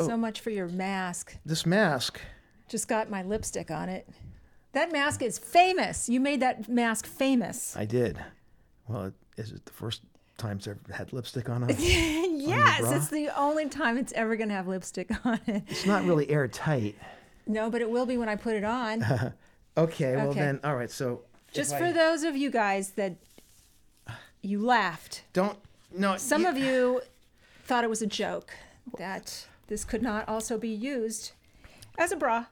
Oh. So much for your mask. This mask. Just got my lipstick on it. That mask is famous. You made that mask famous. I did. Well, is it the first time it's ever had lipstick on it? yes, bra? it's the only time it's ever going to have lipstick on it. It's not really airtight. No, but it will be when I put it on. Okay, well Okay. then, all right. So Just if for I those of you guys that you laughed. don't no. Some of you thought it was a joke that this could not also be used as a bra.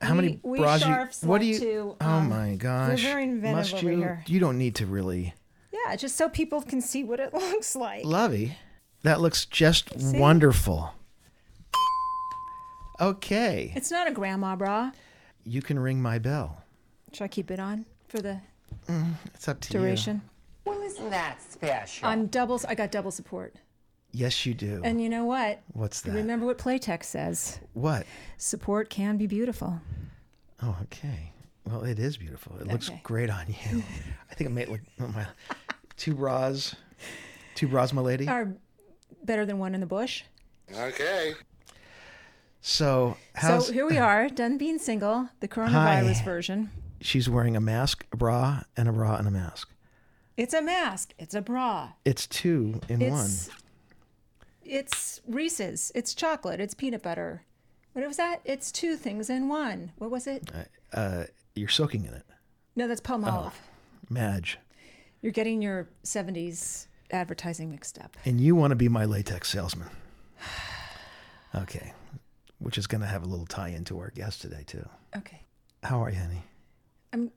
how many we- we bras you? sharfs What do you? to, oh um, my gosh! very inventive Must over you? here. You don't need to really. Yeah, just so people can see what it looks like. Lovey, that looks just wonderful. Okay, It's not a grandma bra. you can ring my bell. Should I keep it on for the It's up to duration? Well, isn't that special? I'm doubles. I got double support. You. Yes, you do. And you know what? What's that? Remember what Playtex says: What? support can be beautiful. Oh, okay. Well, it is beautiful. It looks great on you. I think it made like oh, my two bras, two bras, my lady. Are better than one in the bush. Okay. So how's so here we are, done being single, the coronavirus Hi. version. she's wearing a mask, a bra, and a bra and a mask. It's a mask. It's a bra. It's two in It's it's Reese's. It's chocolate. It's peanut butter. What was that? It's two things in one. What was it? one. Uh, you're soaking in it, No, that's Palmolive. Madge, You're getting your '70s advertising mixed up. and you want to be my latex salesman. Okay, which is going to have a little tie into our guest today too. Okay, How are you, honey? I'm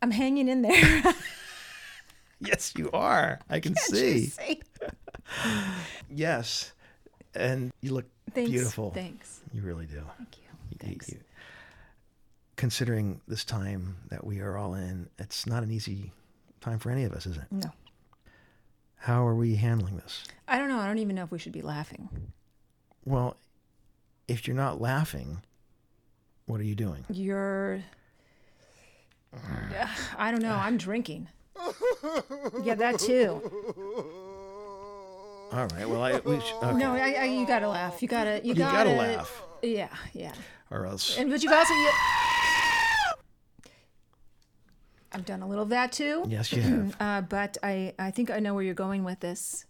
I'm hanging in there. Yes, you are. I can Can't see. Yes, and you look Thanks. beautiful. Thanks. You really do. Thank you. You- Thanks. you- considering this time that we are all in, it's not an easy time for any of us, is it? No, How are we handling this? I don't know. I don't even know if we should be laughing. Well, if you're not laughing, what are you doing? You're. I don't know. I'm drinking. Yeah, that too. All right. Well, I we sh- okay. No, I, I, you gotta laugh. You gotta. You, you gotta, gotta laugh, Yeah, yeah. or else. And but you've also. You, I've done a little of that too. Yes, you have. Uh, but I, I think I know where you're going with this,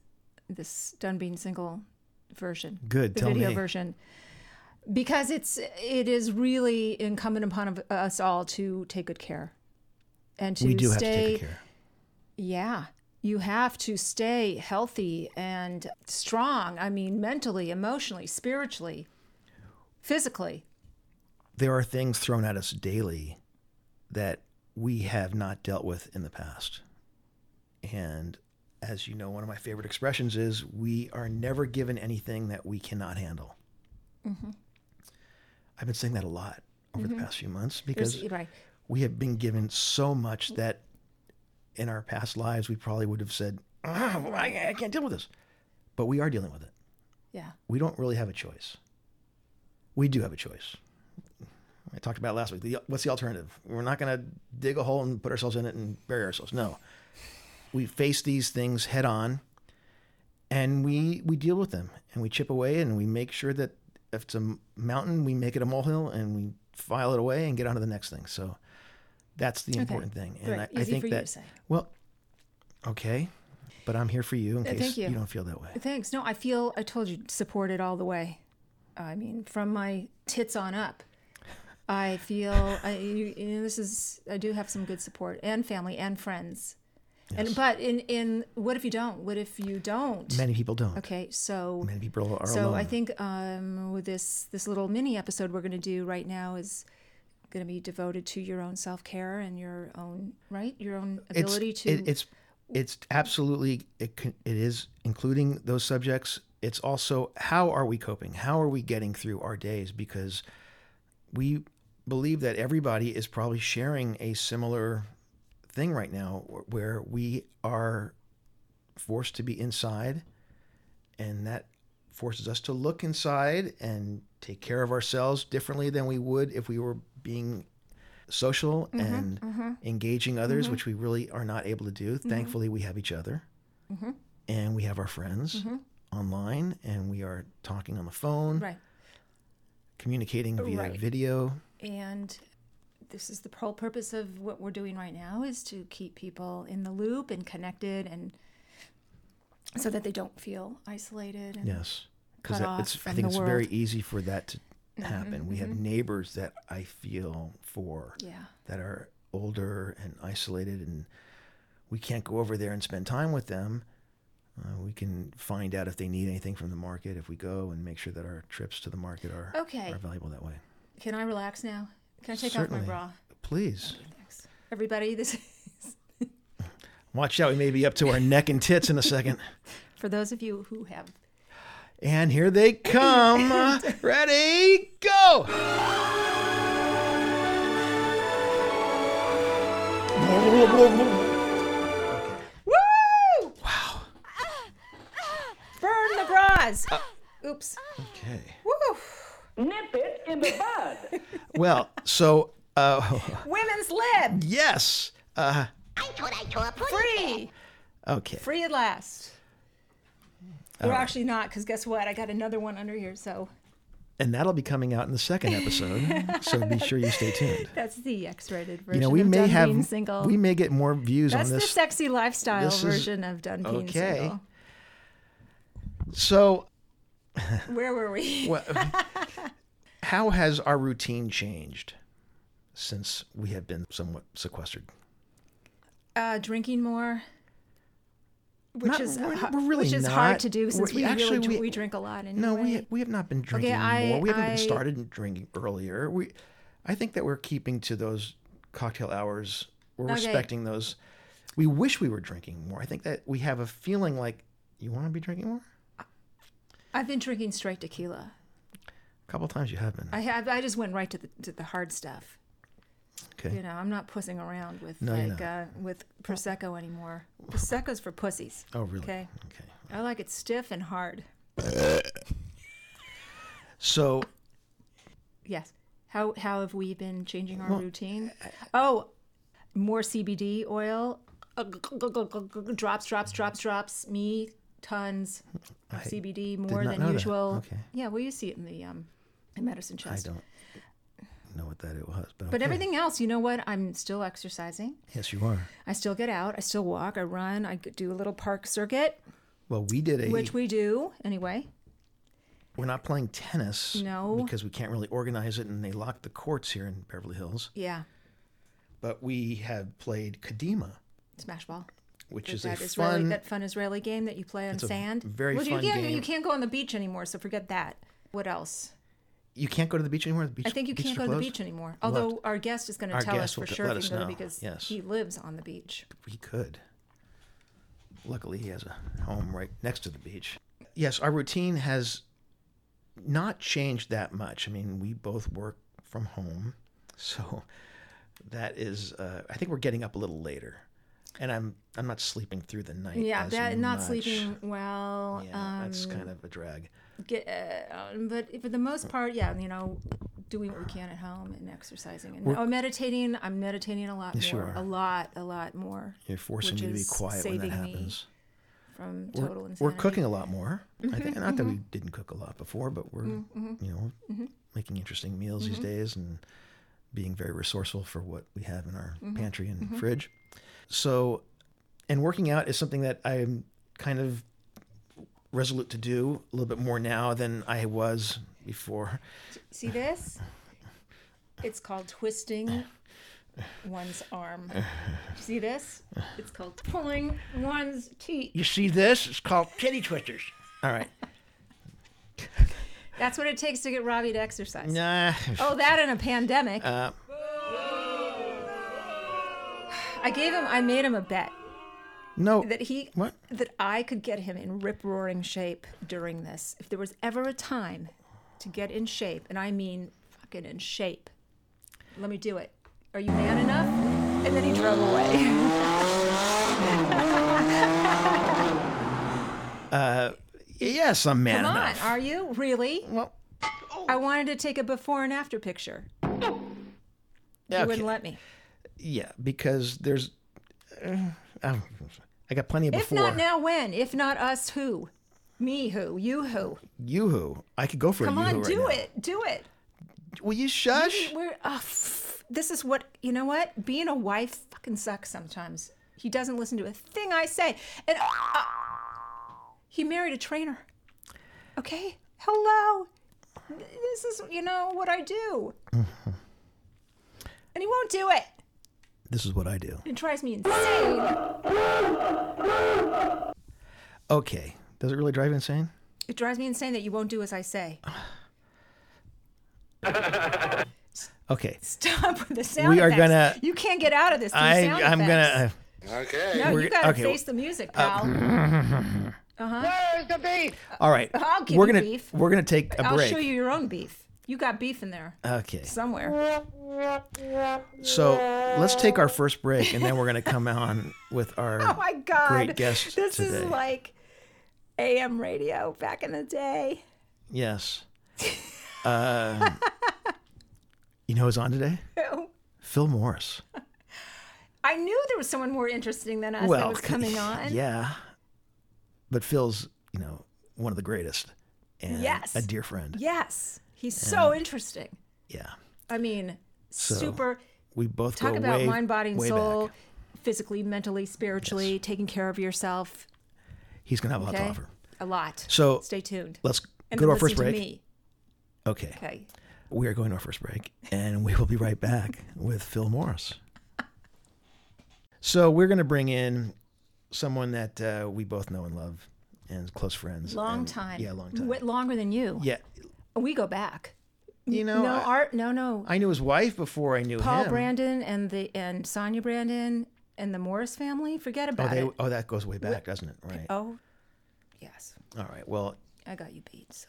this done being single version. Good, The video me. version. Because it's it is really incumbent upon us all to take good care, and to we do stay. have to take good care. Yeah, you have to stay healthy and strong. I mean, mentally, emotionally, spiritually, physically. There are things thrown at us daily that we have not dealt with in the past. And as you know, one of my favorite expressions is we are never given anything that we cannot handle. Mm-hmm. I've been saying that a lot over the mm-hmm. past few months because right. we have been given so much that in our past lives we probably would have said, "Ah, I, I can't deal with this. But we are dealing with it. Yeah. We don't really have a choice. We do have a choice. I talked about it last week. The, what's the alternative? We're not going to dig a hole and put ourselves in it and bury ourselves. No. We face these things head on and we, we deal with them and we chip away and we make sure that if it's a mountain, we make it a molehill and we file it away and get on to the next thing. So that's the important thing. And Right. I, I think for you to that, well, okay, but I'm here for you in Uh, case you. you don't feel that way. Thanks. No, I feel I told you supported all the way. I mean, from my tits on up. I feel I you, you know, this is I do have some good support and family and friends. And but in in what if you don't? What if you don't? Many people don't. Okay, so Many people are so alone. I think um, with this this little mini episode we're going to do right now is going to be devoted to your own self care and your own right? Your own it's, ability to it- it's it's absolutely it, can- it is including those subjects. It's also how are we coping? How are we getting through our days? Because we believe that everybody is probably sharing a similar thing right now where we are forced to be inside and that forces us to look inside and take care of ourselves differently than we would if we were being social mm-hmm, and mm-hmm. engaging others, mm-hmm. which we really are not able to do. Thankfully, we have each other and we have our friends online and we are talking on the phone, Right. communicating via Right. video. And this is the whole purpose of what we're doing right now is to keep people in the loop and connected and so that they don't feel isolated and Yes. Because I think it's very world. Mm-hmm, easy for that to happen. We have neighbors that I feel for. yeah. that are older and isolated and we can't go over there and spend time with them uh, we can find out if they need anything from the market if we go and make sure that our trips to the market are, Okay. are valuable that way Can I relax now? Can I take Certainly. off my bra? please Thanks. Everybody, this is watch out we may be up to our neck and tits in a second for those of you who have and here they come ready go Woo! Wow. Burn the bras. Oops. okay Woo! Nip it in the bud. well so uh, Women's lib. yes uh, I thought I saw a pussy. Free. okay Free at last. We're actually not, because guess what? I got another one under here, so and that'll be coming out in the second episode so be sure you stay tuned that's the X-rated version. you know we of may Done have Being single. we may get more views that's on the sexy lifestyle this is- version of Being okay. Single. so Where were we? Well, how has our routine changed since we have been somewhat sequestered? Uh, drinking more. Which Not- is we're- we're really which is not. hard to do since We're- actually, really we- we drink a lot anyway. No, we we have not been drinking I- more. We haven't I- been started drinking earlier. We, I think that we're keeping to those cocktail hours. We're Okay. respecting those. We wish we were drinking more. I think that we have a feeling like you want to be drinking more. I've been drinking straight tequila. A couple times you have been. I have. I just went right to the to the hard stuff. Okay. You know, I'm not pussing around with No, like uh, with prosecco anymore. Prosecco's for pussies. Oh, really? Okay. Okay. I like it stiff and hard. So Yes. How how have we been changing our routine? Oh, more CBD oil. Uh, drops, drops, drops, drops. Me, tons of CBD more than that. usual. Okay. Yeah, well, you see it in the um, in medicine chest. I chest. Know what that it was, but But okay. everything else, you know what? I'm still exercising. Yes, you are. I still get out. I still walk. I run. I do a little park circuit, Well, we did a. which we do anyway. We're not playing tennis. No. Because we can't really organize it and they locked the courts here in Beverly Hills. Yeah, But we have played Kadima, smash ball. which is a that Israeli, fun. that fun Israeli game that you play on a sand. very well, fun you can't, game. You can't go on the beach anymore, so forget that. What else? You can't go to the beach anymore. The beach. I think you can't go to the beach anymore. Although our guest is going to tell us for sure if can go because Yes. he lives on the beach. We could. Luckily, he has a home right next to the beach. Yes, our routine has not changed that much. I mean, we both work from home, so that is. Uh, I think we're getting up a little later, and I'm I'm not sleeping through the night. Yeah, as that not sleeping well. Yeah, that's um, kind of a drag. Get, uh, um, but for the most part, yeah, you know, doing what we can at home and exercising and We're- oh, meditating. I'm meditating a lot Yes, more, a lot, a lot more You're forcing me to be quiet when that happens. from We're, total insanity. we're cooking a lot more. I Mm-hmm, think not that we didn't cook a lot before, but we're you know making interesting meals Mm-hmm. these days and being very resourceful for what we have in our Mm-hmm, pantry and fridge. So, and working out is something that I'm kind of resolute to do a little bit more now than I was before. See this? It's called twisting one's arm. See this? It's called pulling one's teeth. You see this? It's called titty twisters. All right. That's what it takes to get Robby to exercise. Nah. Oh, that in a pandemic. Uh, I gave him, I made him a bet. No. that he What? that I could get him in rip roaring shape during this. If there was ever a time to get in shape, and I mean fucking in shape, let me do it. Are you man enough? And then he drove away. uh, Yes, I'm man Come on, are you really? well, I wanted to take a before and after picture. You okay. wouldn't let me. yeah, because there's. Uh, um, I got plenty of If before. not now, when? If not us, who? Me, who? You, who? You who? I could go for Come a on, do right now. it. Do it. Will you shush? We're uh, f- this is what you know. What being a wife fucking sucks sometimes. He doesn't listen to a thing I say, and uh, he married a trainer. Okay, hello. This is you know what I do, and he won't do it. This is what I do. It drives me insane. Okay. Does it really drive you insane? It drives me insane that you won't do as I say. Okay. Stop with the sound We are effects. gonna- You can't get out of this. I sound I'm effects. gonna. Okay. No, we're- you gotta okay, face the music, pal. Uh, huh Where's the beef? all right. I'll give we're you gonna beef. we're gonna take a I'll break. show you your own beef. You got beef in there Okay. somewhere. So let's take our first break, and then we're gonna come on with our Oh my god. great guest This today. is like AM radio back in the day. yes. Uh, you know who's on today? Phil Morris. I knew there was someone more interesting than us that was coming on. Yeah. But Phil's, you know, one of the greatest, and Yes. a dear friend. Yes. He's so interesting. Yeah. I mean, super We both talk about way, mind, body, and soul, back. physically, mentally, spiritually, taking care of yourself. He's gonna have a lot to offer. A lot. So stay tuned. let's and go to our first break. To me. Okay. Okay. We are going to our first break, and we will be right back with Phil Morris. So we're going to bring in someone that uh, we both know and love, and close friends. Long and- time. Yeah, long time. Wait, longer than you. Yeah, We go back. you know, no I, art. No, no. I knew his wife before I knew him. Paul him. Brandon and the and Sonia Brandon and the Morris family. Forget Oh, about they, it. oh, that goes way back, doesn't it? Right. Oh, yes. All right. Well, I got you beat. So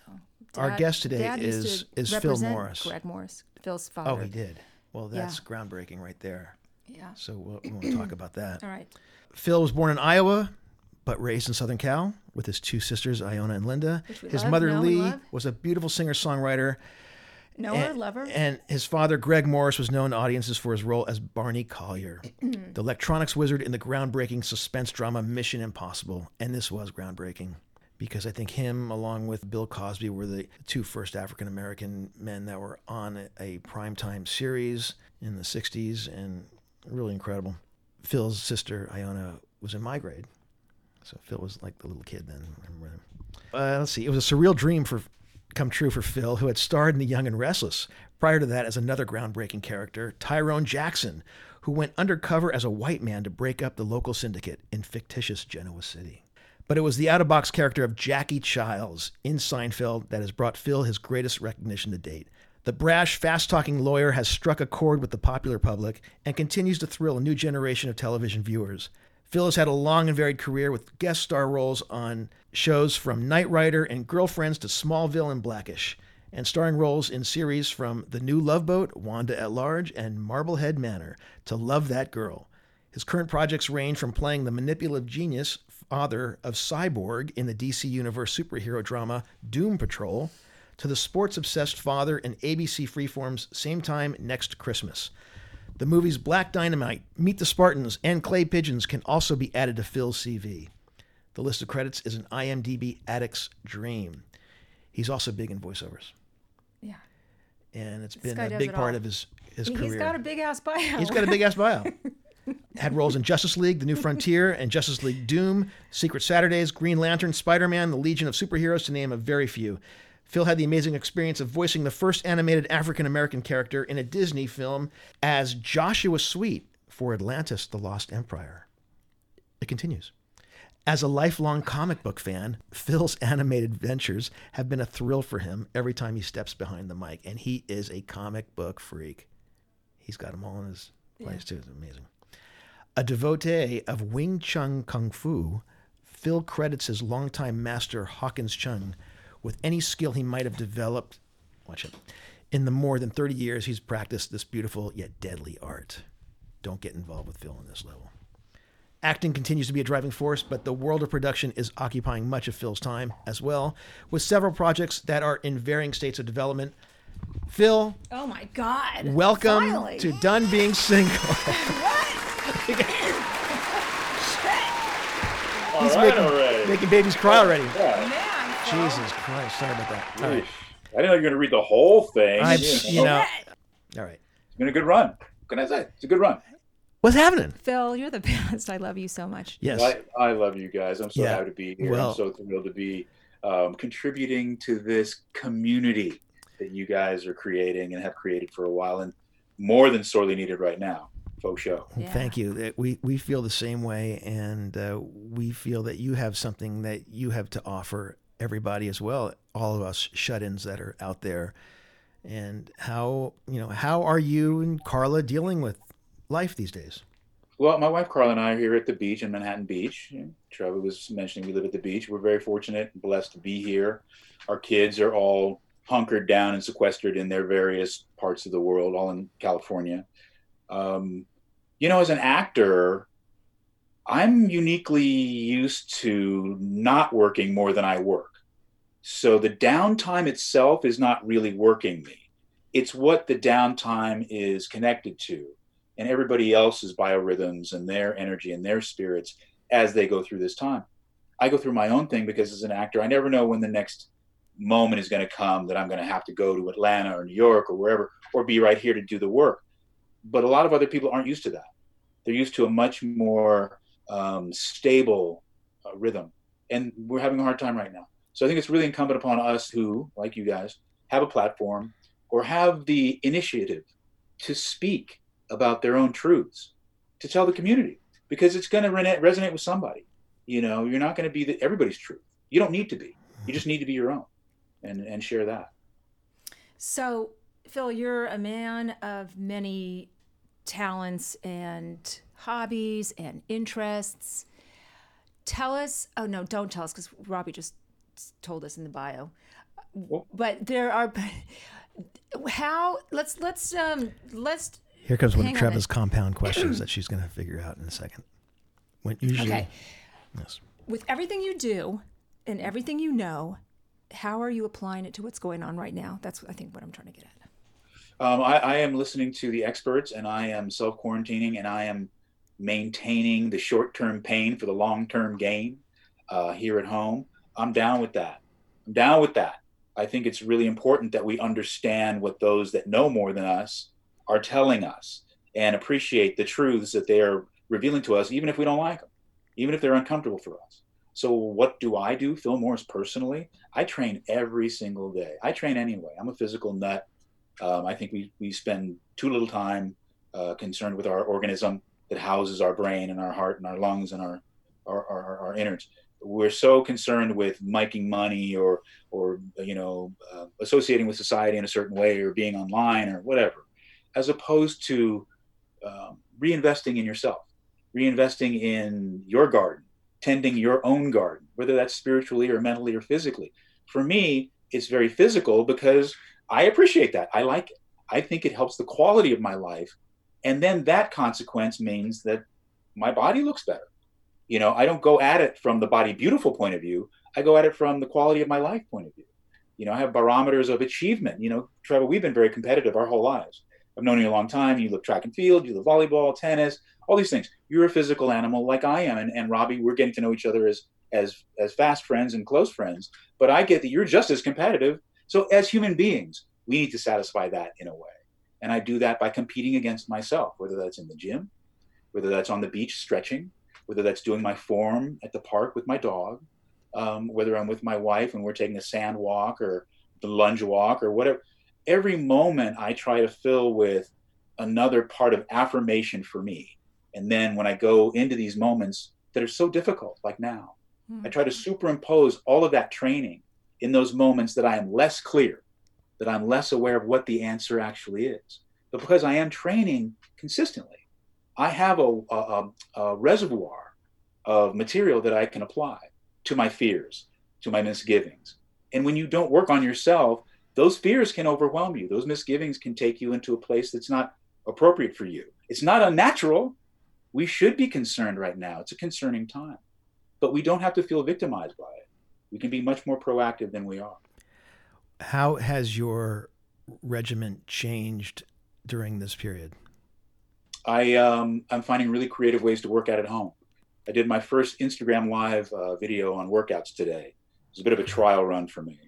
Our guest today Dad is- to is Phil Morris. Greg Morris, Phil's oh, father. oh, he did. Well, that's groundbreaking right there. Yeah. So we'll, we won't talk about that. All right. Phil was born in Iowa, but raised in Southern Cal with his two sisters, Iona and Linda. His love, mother, Lee, was a beautiful singer songwriter. Know her, love her. And his father, Greg Morris, was known to audiences for his role as Barney Collier, the electronics wizard in the groundbreaking suspense drama Mission Impossible. And this was groundbreaking because I think him, along with Bill Cosby, were the two first African American men that were on a, a primetime series in the 60s and really incredible. Phil's sister, Iona, was in my grade. So Phil was like the little kid then. Uh, let's see. It was a surreal dream for come true for Phil, who had starred in The Young and Restless. Prior to that, as another groundbreaking character, Tyrone Jackson, who went undercover as a white man to break up the local syndicate in fictitious Genoa City. But it was the out of box character of Jackie Chiles in Seinfeld that has brought Phil his greatest recognition to date. The brash, fast talking lawyer has struck a chord with the popular public and continues to thrill a new generation of television viewers. Phil has had a long and varied career with guest star roles on shows from Knight Rider and Girlfriends to Smallville and Blackish, and starring roles in series from The New Love Boat, Wanda at Large, and Marblehead Manor to Love That Girl. His current projects range from playing the manipulative genius father of Cyborg in the DC Universe superhero drama Doom Patrol to the sports obsessed father in ABC Freeform's Same Time Next Christmas. The movies Black Dynamite, Meet the Spartans, and Clay Pigeons can also be added to Phil's CV. The list of credits is an IMDb addict's dream. He's also big in voiceovers, Yeah. and it's been a big part all. of his, his He's career. He's got a big ass bio. He's got a big ass bio. Had roles in Justice League, The New Frontier, and Justice League Doom, Secret Saturdays, Green Lantern, Spider Man, The Legion of Superheroes, to name a very few. Phil had the amazing experience of voicing the first animated African American character in a Disney film as Joshua Sweet for Atlantis The Lost Empire. It continues. As a lifelong comic book fan, Phil's animated ventures have been a thrill for him every time he steps behind the mic, and he is a comic book freak. He's got them all in his place too. It's amazing. A devotee of Wing Chun Kung Fu, Phil credits his longtime master Hawkins Cheung with any skill he might have developed. Watch it. In the more than 30 years he's practiced this beautiful yet deadly art. Don't get involved with Phil on this level. Acting continues to be a driving force, but the world of production is occupying much of Phil's time as well, with several projects that are in varying states of development. Phil, Oh my God. welcome Finally. to Done Being Single. All He's right making, already. making babies cry already. Yeah. Man, Phil. Jesus Christ, sorry about that. All right, I didn't know you were going to read the whole thing. I, You you know, know. all right. It's been a good run. What can I say? It's a good run. What's happening? Phil, you're the best. I love you so much. Yes. I, I love you guys. I'm so Yeah. happy to be here. Well- I'm so thrilled to be um, contributing to this community that you guys are creating and have created for a while, and more than sorely needed right now. Faux show. Yeah. Thank you. We we feel the same way, and uh, we feel that you have something that you have to offer everybody as well. All of us shut-ins that are out there, and how you know how are you and Carla dealing with life these days? Well, my wife Carla and I are here at the beach in Manhattan Beach. Treva was mentioning we live at the beach. We're very fortunate and blessed to be here. Our kids are all hunkered down and sequestered in their various parts of the world, all in California. Um, you know, as an actor, I'm uniquely used to not working more than I work. So the downtime itself is not really working me. It's what the downtime is connected to and everybody else's biorhythms and their energy and their spirits as they go through this time. I go through my own thing because as an actor, I never know when the next moment is going to come that I'm going to have to go to Atlanta or New York or wherever or be right here to do the work. But a lot of other people aren't used to that. They're used to a much more um, stable uh, rhythm. And we're having a hard time right now. So I think it's really incumbent upon us who, like you guys, have a platform or have the initiative to speak about their own truths to tell the community because it's going to resonate with somebody. You know, you're not going to be the, everybody's truth. You don't need to be. You just need to be your own and, and share that. So, Phil, you're a man of many talents and hobbies and interests. Tell us, oh no, don't tell us because Robby just told us in the bio. But there are how let's let's um let's Here comes one of on a- Treva's compound questions that she's going to figure out in a second. When usually, okay. yes. With everything you do and everything you know, how are you applying it to what's going on right now? That's I think what I'm trying to get at. Um, I, I am listening to the experts and I am self quarantining and I am maintaining the short term pain for the long term gain uh, here at home. I'm down with that. I'm down with that. I think it's really important that we understand what those that know more than us are telling us and appreciate the truths that they are revealing to us, even if we don't like them, even if they're uncomfortable for us. So, what do I do, Phil Morris, personally? I train every single day. I train anyway. I'm a physical nut. Um, I think we, we spend too little time uh, concerned with our organism that houses our brain and our heart and our lungs and our, our, our, our innards. We're so concerned with making money or, or you know, uh, associating with society in a certain way or being online or whatever, as opposed to um, reinvesting in yourself, reinvesting in your garden, tending your own garden, whether that's spiritually or mentally or physically. For me, it's very physical because I appreciate that. I like it. I think it helps the quality of my life. And then that consequence means that my body looks better. You know, I don't go at it from the body beautiful point of view. I go at it from the quality of my life point of view. You know, I have barometers of achievement. You know, Treva, we've been very competitive our whole lives. I've known you a long time. You love track and field, you love volleyball, tennis, all these things. You're a physical animal like I am. And, and Robby, we're getting to know each other as as as fast friends and close friends. But I get that you're just as competitive. So as human beings, we need to satisfy that in a way. And I do that by competing against myself, whether that's in the gym, whether that's on the beach stretching, whether that's doing my form at the park with my dog, um, whether I'm with my wife and we're taking a sand walk or the lunge walk or whatever. Every moment I try to fill with another part of affirmation for me. And then when I go into these moments that are so difficult, like now, I try to superimpose all of that training in those moments that I am less clear, that I'm less aware of what the answer actually is. But because I am training consistently, I have a, a, a reservoir of material that I can apply to my fears, to my misgivings. And when you don't work on yourself, those fears can overwhelm you. Those misgivings can take you into a place that's not appropriate for you. It's not unnatural. We should be concerned right now. It's a concerning time. But we don't have to feel victimized by it. We can be much more proactive than we are. How has your regiment changed during this period? I um, I'm finding really creative ways to work out at home. I did my first Instagram live uh, video on workouts today. It's a bit of a trial run for me.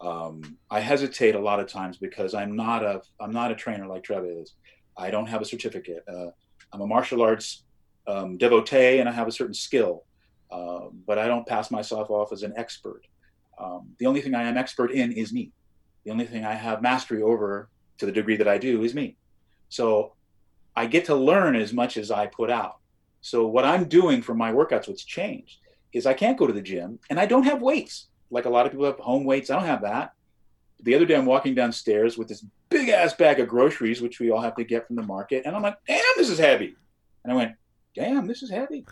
Um, I hesitate a lot of times because I'm not a I'm not a trainer like Trev is. I don't have a certificate. Uh, I'm a martial arts um, devotee and I have a certain skill, uh, but I don't pass myself off as an expert. Um, the only thing I am expert in is me. The only thing I have mastery over to the degree that I do is me. So I get to learn as much as I put out. So what I'm doing for my workouts, what's changed, is I can't go to the gym and I don't have weights. Like a lot of people have home weights. I don't have that. The other day I'm walking downstairs with this big ass bag of groceries, which we all have to get from the market. And I'm like, damn, this is heavy. And I went, damn, this is heavy.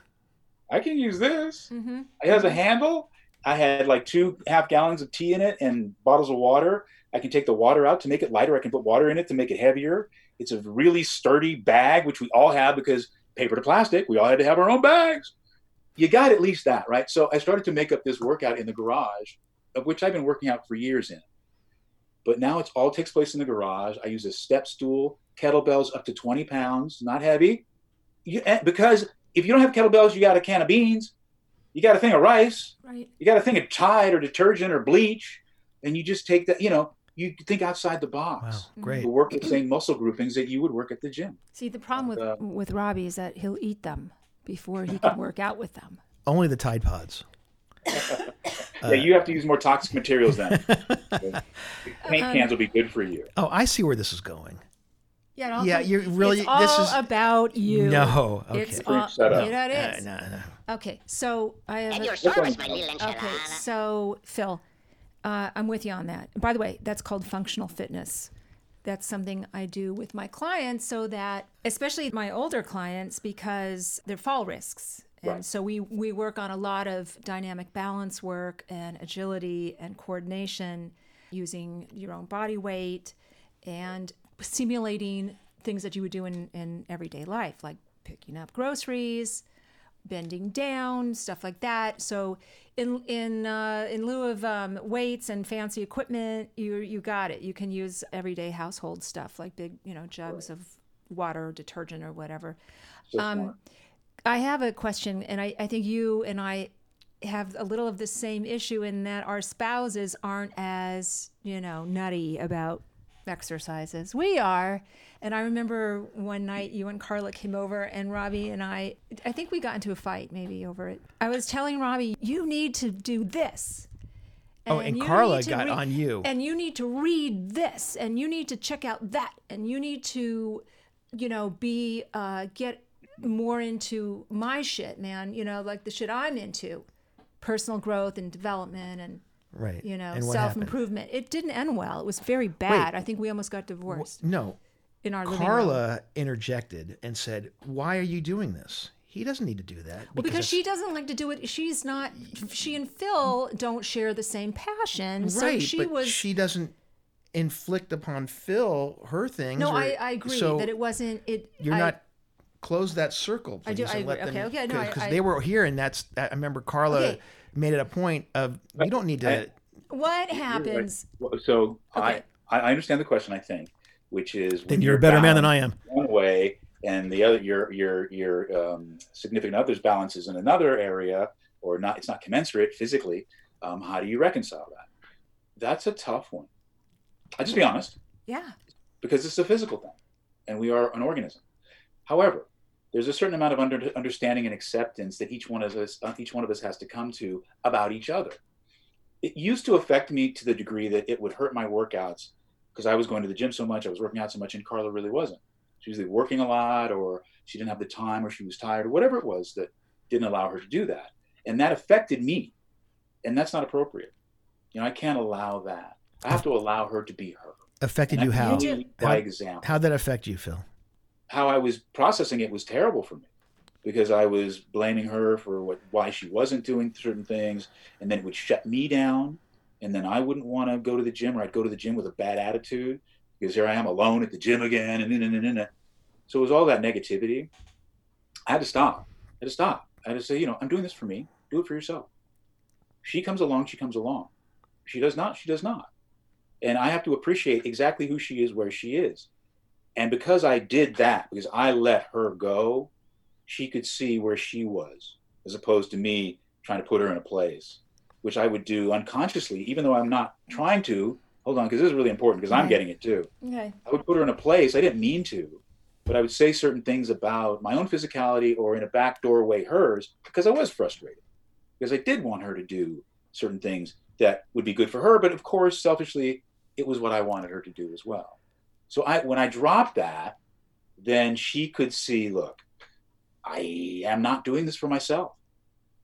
I can use this. Mm-hmm. It has a handle. I had like two half gallons of tea in it and bottles of water. I can take the water out to make it lighter. I can put water in it to make it heavier. It's a really sturdy bag, which we all have because paper to plastic, we all had to have our own bags. You got at least that, right? So I started to make up this workout in the garage, of which I've been working out for years in. But now it all takes place in the garage. I use a step stool, kettlebells up to 20 pounds, not heavy. You, eh, because if you don't have kettlebells, you got a can of beans, you got a thing of rice, Right. you got a thing of Tide or detergent or bleach, and you just take that, you know, you think outside the box Wow, great. to work the same muscle groupings that you would work at the gym. See, the problem with Uh, with Robby is that he'll eat them before he can work out with them. Only the Tide Pods. yeah, you have to use more toxic materials then. The paint cans will be good for you. Oh, I see where this is going. Yeah, Yeah, you're really- It's all this is- about you. No, okay. It's Freak, all, shut up. You know it Uh, no, no. Okay, so I have. At a- your service, my little Okay, so Phil, uh, I'm with you on that. By the way, that's called functional fitness. That's something I do with my clients so that, especially my older clients, because they're fall risks. And Right. so we, we work on a lot of dynamic balance work and agility and coordination using your own body weight and simulating things that you would do in, in everyday life, like picking up groceries, bending down, stuff like that. So, in in uh, in lieu of um, weights and fancy equipment, you you got it. You can use everyday household stuff like big, you know, jugs of water, or detergent, or whatever. Um. I have a question, and I, I think you and I have a little of the same issue in that our spouses aren't as, you know, nutty about exercises. we are. And I remember one night you and Carla came over, and Robby and I, I think we got into a fight maybe over it. I was telling Robby, you need to do this. Oh, and Carla got on you. And you need to read this, and you need to check out that, and you need to, you know, be uh, get more into my shit, man. You know, like the shit I'm into, personal growth and development, and Right. you know, And what self happened? improvement. It didn't end well. It was very bad. I think we almost got divorced No. In our living room. Carla interjected and said, "Why are you doing this? He doesn't need to do that." Well, because it's- she doesn't like to do it. She's not. She and Phil don't share the same passion. So right, she but was. she doesn't inflict upon Phil her things. no, or- I, I agree so that it wasn't. It. You're I- not close that circle. I do- I and let them- Okay, okay, no, because they were here, and that's. I remember Carla Okay. made it a point of you don't need to. What You're right. happens? So Okay. I, I understand the question. I think, which is then when you're a better man than I am. One way, and the other, your your your um, significant other's balance is in another area, or not. It's not commensurate physically. Um, how do you reconcile that? That's a tough one. I'll just be honest. Yeah. because it's a physical thing and we are an organism. However, there's a certain amount of under, understanding and acceptance that each one of us uh, each one of us has to come to about each other. It used to affect me to the degree that it would hurt my workouts because I was going to the gym so much, I was working out so much, and Carla really wasn't. She was either working a lot, or she didn't have the time, or she was tired, or whatever it was that didn't allow her to do that, and that affected me, and that's not appropriate. You know, I can't allow that. I have to allow her to be her. Affected And you how? by How- example. How'd that affect you, Phil? how I was processing it was terrible for me because I was blaming her for what why she wasn't doing certain things, and then it would shut me down, and then I wouldn't want to go to the gym, or I'd go to the gym with a bad attitude because here I am alone at the gym again, and then and, and, and so it was all that negativity. I had to stop. I had to stop. I had to say, you know, I'm doing this for me. Do it for yourself. She comes along, she comes along. She does not, she does not. And I have to appreciate exactly who she is, where she is. And because I did that, because I let her go, she could see where she was, as opposed to me trying to put her in a place, which I would do unconsciously, even though I'm not trying to. Hold on, because this is really important because I'm getting it too. Okay. I would put her in a place I didn't mean to, but I would say certain things about my own physicality or in a backdoor way hers because I was frustrated. Because I did want her to do certain things that would be good for her, but of course, selfishly, it was what I wanted her to do as well. So I when I dropped that, then she could see, look, I am not doing this for myself.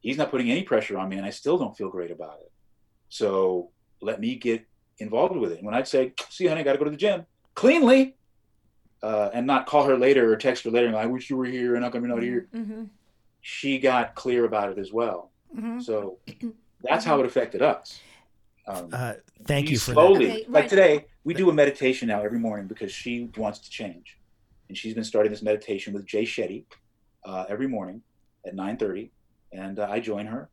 He's not putting any pressure on me, and I still don't feel great about it. So let me get involved with it. And when I'd say, "See, honey, I got to go to the gym cleanly," uh, and not call her later or text her later, and I wish you were here, and how come you're not here? Mm-hmm. She got clear about it as well. Mm-hmm. So that's how it affected us. Um, Uh, thank you for that. slowly, Okay, like today, we do a meditation now every morning because she wants to change, and she's been starting this meditation with Jay Shetty uh, every morning at 9:30, and uh, I join her.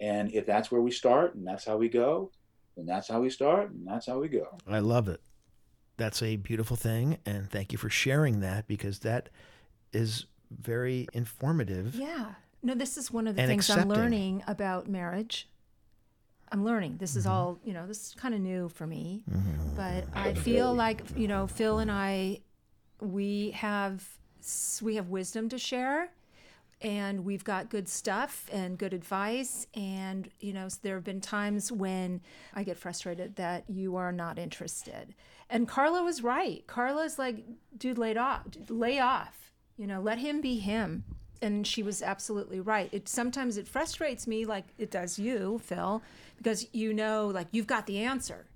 And if that's where we start, and that's how we go, then that's how we start, and that's how we go. I love it. That's a beautiful thing, and thank you for sharing that because that is very informative. Yeah. No, this is one of the And things I'm learning about marriage. I'm learning. This Mm-hmm. is all, you know, this is kind of new for me. But I feel like, you know, Phil and I we have we have wisdom to share and we've got good stuff and good advice. And you know there have been times when i get frustrated that you are not interested. And carla was right. Carla's like dude laid off lay off you know let him be him. And she was absolutely right. It sometimes it frustrates me like it does you phil because you know like you've got the answer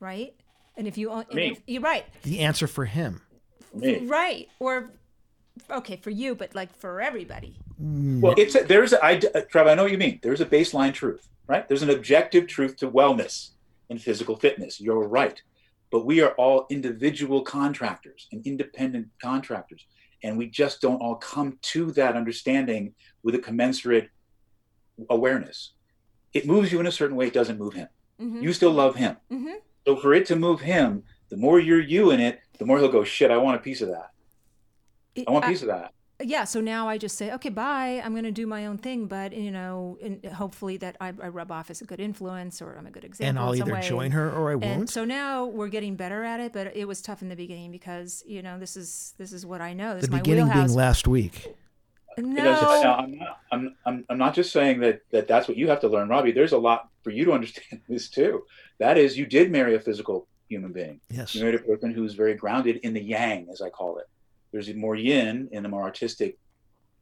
right? And if you and Me. if- you're right. The answer for him. Me. right. Or okay for you but like for everybody Well, it's a, there's a, I, uh, Trev, I know what you mean. There's a baseline truth, right? There's an objective truth to wellness and physical fitness. You're right, but we are all individual contractors and independent contractors, and we just don't all come to that understanding with a commensurate awareness. It moves you in a certain way. It doesn't move him. Mhm. You still love him. Mhm. So for it to move him, the more you're you in it, the more he'll go. Shit, I want a piece of that. I want a piece of that. yeah so now i just say okay bye i'm going to do my own thing but you know and hopefully that I, I rub off as a good influence or i'm a good example And I'll in some either way. join her or I and won't. so now we're getting better at it but it was tough in the beginning because you know this is this is what i know this the is my beginning wheelhouse being last week. no Because it's- now, I'm, not, I'm, I'm, I'm not just saying that, that that's what you have to learn, Robby. There's a lot for you to understand this too. That is, you did marry a physical human being. Yes. You married a person who's very grounded in the yang, as I call it. There's more yin in the more artistic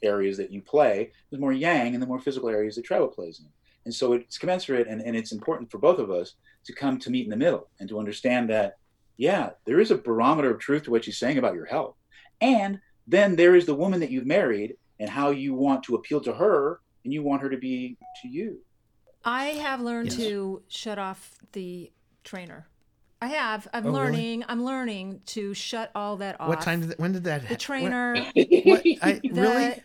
areas that you play. There's more yang in the more physical areas that Treva plays in. And so it's commensurate and, and it's important for both of us to come to meet in the middle and to understand that, yeah, there is a barometer of truth to what she's saying about your health. And then there is the woman that you've married and how you want to appeal to her and you want her to be to you. i have learned Yes. to shut off the trainer i have i'm Oh, really? learning i'm learning to shut all that off What time did that, when did that the happen? trainer What, I, the, really?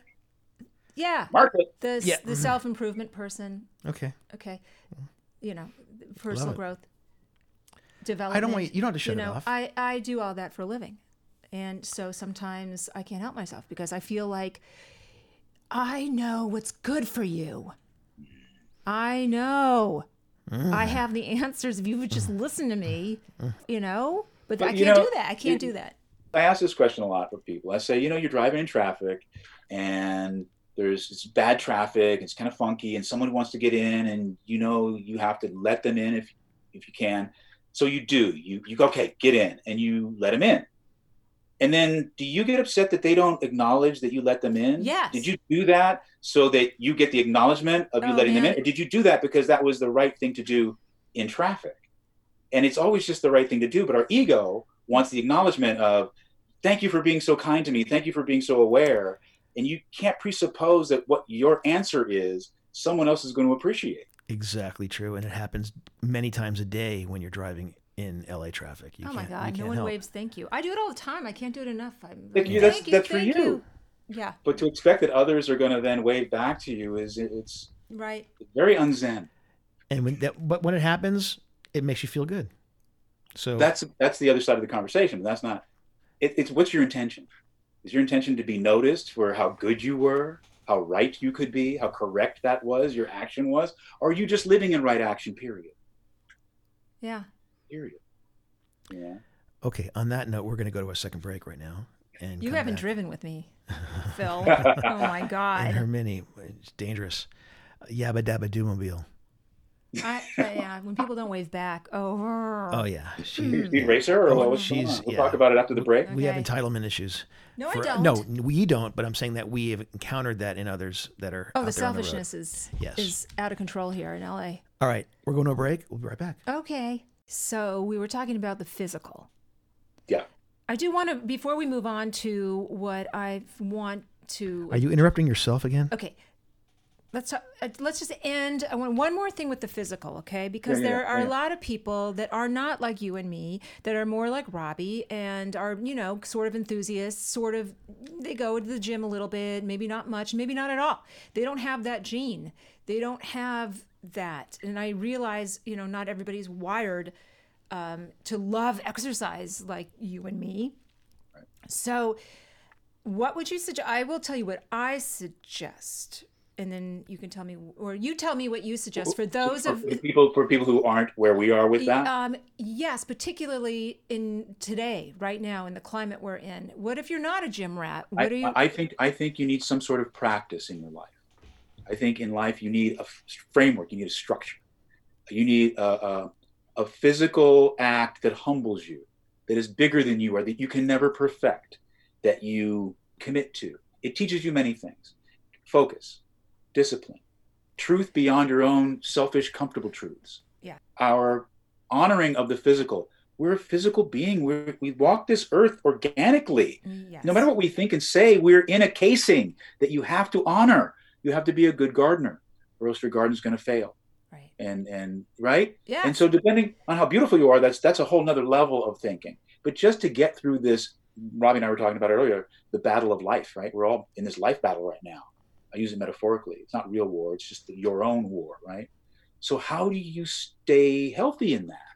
yeah Mark it. the, Yeah. the mm-hmm. self-improvement person Okay. okay you know personal growth development I don't want you, you don't have to shut you know it off. i i do all that for a living and so sometimes i can't help myself because i feel like i know what's good for you i know Mm. i have the answers if you would just listen to me you know but, But i can't know, do that i can't do that I ask this question a lot with people. I say, you know, you're driving in traffic and there's it's bad traffic, it's kind of funky, and someone wants to get in, and you know you have to let them in if if you can. So you do. You you go, okay, get in, and you let them in. And then do you get upset that they don't acknowledge that you let them in? Yes. Did you do that so that you get the acknowledgement of you Oh, letting them man. in? Or did you do that because that was the right thing to do in traffic? And it's always just the right thing to do, but our ego wants the acknowledgement of thank you for being so kind to me. Thank you for being so aware. And you can't presuppose that what your answer is, someone else is going to appreciate. Exactly true, and it happens many times a day when you're driving in LA traffic. You oh my can't- you God, no one help. waves thank you. I do it all the time. I can't do it enough. I'm, Thank you, thank that's- you, for thank you. Yeah, But to expect that others are going to then wave back to you is it's right. very unzen. And when that, but when it happens, it makes you feel good. So That's that's the other side of the conversation. That's not. It, it's what's your intention? Is your intention to be noticed for how good you were, how right you could be, how correct that was, your action was, or are you just living in right action? Period. Yeah. Period. Yeah. okay. On that note, we're going to go to a second break right now. And You haven't back. driven with me, Phil. oh my God. in her mini. It's dangerous. Yabba dabba doomobile. I, yeah, when people don't wave back, oh. Oh yeah, she. Hmm. You speed racer or Oh, what? What's going she's- We'll yeah. talk about it after the break. We have entitlement issues. No, I don't. No, we don't. But I'm saying that we have encountered that in others that are. Oh, out the there on road. selfishness is Yes. is out of control here in LA. All right, we're going to a break. We'll be right back. Okay. So we were talking about the physical. Yeah. I do want to before we move on to what I want to Are you interrupting yourself again? Okay. Let's talk, uh, let's just end. I want one more thing with the physical, okay? Because Yeah, yeah, there are yeah. a lot of people that are not like you and me, that are more like Robby and are, you know, sort of enthusiasts, sort of they go to the gym a little bit, maybe not much, maybe not at all. They don't have that gene. They don't have that. And I realize, you know, not everybody's wired um, to love exercise like you and me. So, what would you suggest? I will tell you what I suggest, and then you can tell me, or you tell me what you suggest for those for, of for people for people who aren't where we are with that. um, yes, particularly in today, right now, in the climate we're in. What if you're not a gym rat? What I, are you? I think I think you need some sort of practice in your life. I think in life you need a f- framework. You need a structure. You need a, a, a physical act that humbles you, that is bigger than you are, that you can never perfect, that you commit to. It teaches you many things: focus, discipline, truth beyond your own selfish, comfortable truths. Yeah. Our honoring of the physical. We're a physical being. We're, we walk this earth organically mm, yes. no matter what we think and say, we're in a casing that you have to honor. You have to be a good gardener, or else your garden's going to fail. Right. And and right. Yeah. And so, depending on how beautiful you are, that's that's a whole nother level of thinking. But just to get through this, Robby and I were talking about earlier, the battle of life. Right. We're all in this life battle right now. I use it metaphorically. It's not real war. It's just your own war. Right. So how do you stay healthy in that,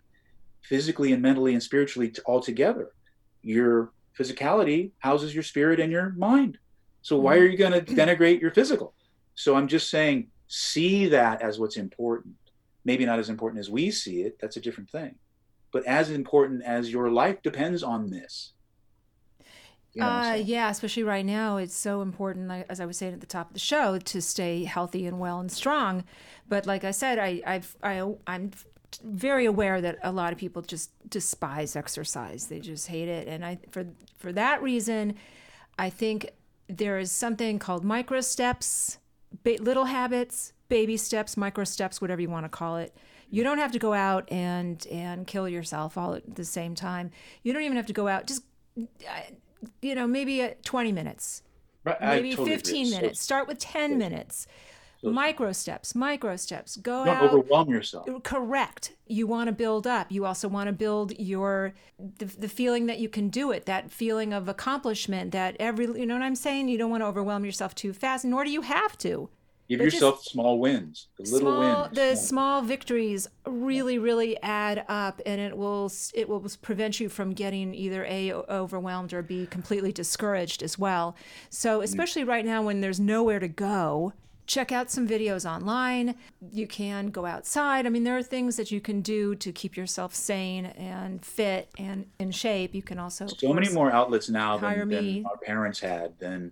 physically and mentally and spiritually t- all together? Your physicality houses your spirit and your mind. So why mm. are you going to denigrate your physical? So I'm just saying, see that as what's important. Maybe not as important as we see it. That's a different thing. But as important as your life depends on this. You know, Uh, so- yeah, especially right now, it's so important, as I was saying at the top of the show, to stay healthy and well and strong. But like I said, I, I've, I, I'm very aware that a lot of people just despise exercise; they just hate it, and I, for for that reason, I think there is something called micro steps, ba- little habits, baby steps, micro steps, whatever you want to call it. You don't have to go out and and kill yourself all at the same time. You don't even have to go out. Just you know, maybe uh, 20 minutes, Right, maybe totally agree. 15 So minutes. Start with 10 minutes. Micro steps, micro steps. Go Don't out. overwhelm yourself. Correct. You want to build up. You also want to build your the, the feeling that you can do it, that feeling of accomplishment, that every you know what I'm saying? You don't want to overwhelm yourself too fast, nor do you have to. Give just yourself small wins, the little small, wins. the Small. small victories really really add up and it will it will prevent you from getting either a overwhelmed or b completely discouraged as well so mm. especially right now when there's nowhere to go check out some videos online you can go outside i mean there are things that you can do to keep yourself sane and fit and in shape you can also so many more outlets now than, than our parents had, than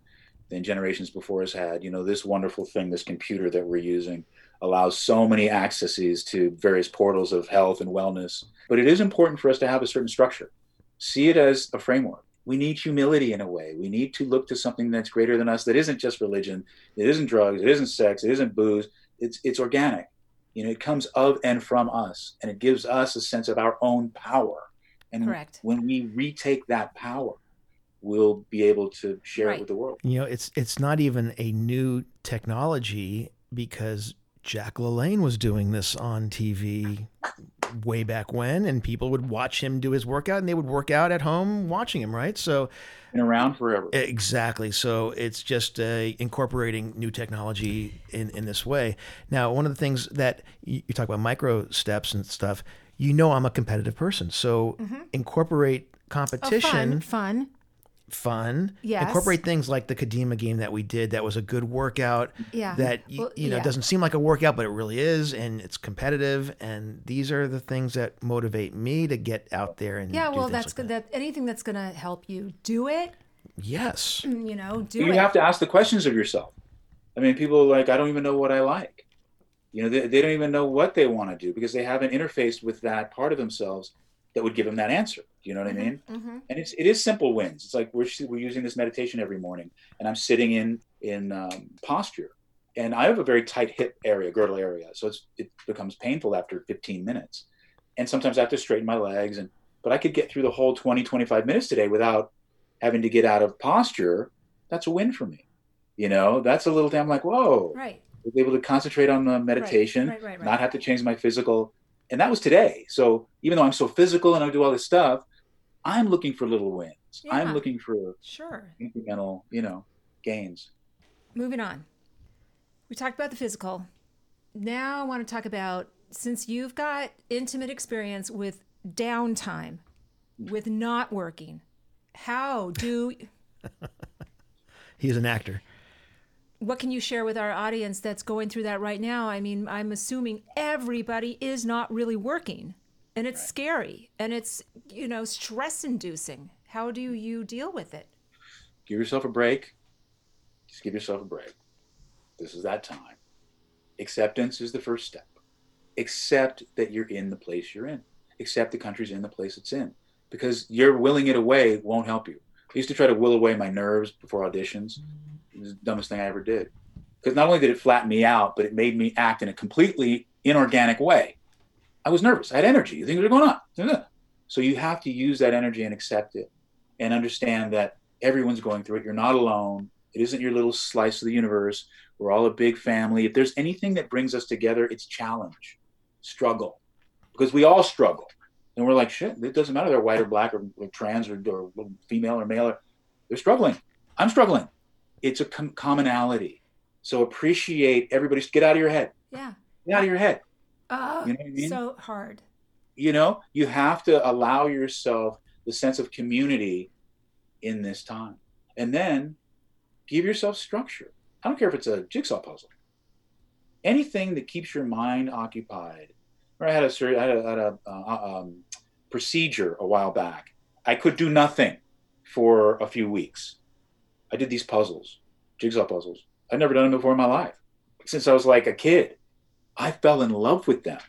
than generations before us had. You know, this wonderful thing, this computer that we're using, allows so many accesses to various portals of health and wellness. But it is important for us to have a certain structure. See it as a framework. We need humility in a way. We need to look to something that's greater than us. That isn't just religion. It isn't drugs. It isn't sex. It isn't booze. It's it's organic. You know, it comes of and from us, and it gives us a sense of our own power. And Correct. when we retake that power, we'll be able to share Right. it with the world. You know, it's it's not even a new technology because Jack LaLanne was doing this on TV way back when, and people would watch him do his workout, and they would work out at home watching him, right? So Been around forever. exactly. So it's just uh, incorporating new technology in in this way. Now, one of the things that you, you talk about micro steps and stuff. You know, I'm a competitive person, so incorporate Oh, competition fun, fun. Fun. Yes. Incorporate things like the Kadima game that we did. That was a good workout. Yeah. That you, Well, you know yeah. doesn't seem like a workout, but it really is, and it's competitive. And these are the things that motivate me to get out there and Yeah, do well, that's like good. that. That anything that's going to help you do it, Yes. you know, do you it. have to ask the questions of yourself. I mean, people are like, I don't even know what I like. You know, they, they don't even know what they want to do because they haven't interfaced with that part of themselves that would give him that answer. Do you know what I mean? Mhm. And it's it is simple wins. It's like we're we're using this meditation every morning, and I'm sitting in in um, posture, and I have a very tight hip area, girdle area, so it's it becomes painful after 15 minutes, and sometimes I have to straighten my legs, and but I could get through the whole 20 25 minutes today without having to get out of posture. That's a win for me. You know, that's a little thing. I'm like, whoa, Right. was able to concentrate on the meditation, right, right, right. not have to change my physical. And that was today. So even though I'm so physical and I do all this stuff, I'm looking for little wins. Yeah. I'm looking for Sure. incremental, you know, gains. Moving on. We talked about the physical. Now I want to talk about since you've got intimate experience with downtime, with not working, how do He's an actor. What can you share with our audience that's going through that right now? I mean, I'm assuming everybody is not really working and it's scary and it's, you know, stress inducing. How do you deal with it? Give yourself a break. Just give yourself a break. This is that time. Acceptance is the first step. Accept that you're in the place you're in. Accept the country's in the place it's in. Because you're willing it away won't help you. I used to try to will away my nerves before auditions. The dumbest thing I ever did. Because not only did it flatten me out, but it made me act in a completely inorganic way. I was nervous. I had energy. Things were going on. So you have to use that energy and accept it and understand that everyone's going through it. You're not alone. It isn't your little slice of the universe. We're all a big family. If there's anything that brings us together, it's challenge, struggle, because we all struggle. And we're like, shit, it doesn't matter. They're white or black or, or trans or, or female or male. Or, they're struggling. I'm struggling. It's a com- commonality. So appreciate everybody's get out of your head. Yeah. Get out of your head. Oh, You know I mean? so hard. you know you have to allow yourself the sense of community in this time and then give yourself structure i don't care if it's a jigsaw puzzle anything that keeps your mind occupied or i had a I had a, had a uh, um, procedure a while back i could do nothing for a few weeks i did these puzzles jigsaw puzzles i'd never done them before in my life since i was like a kid i fell in love with them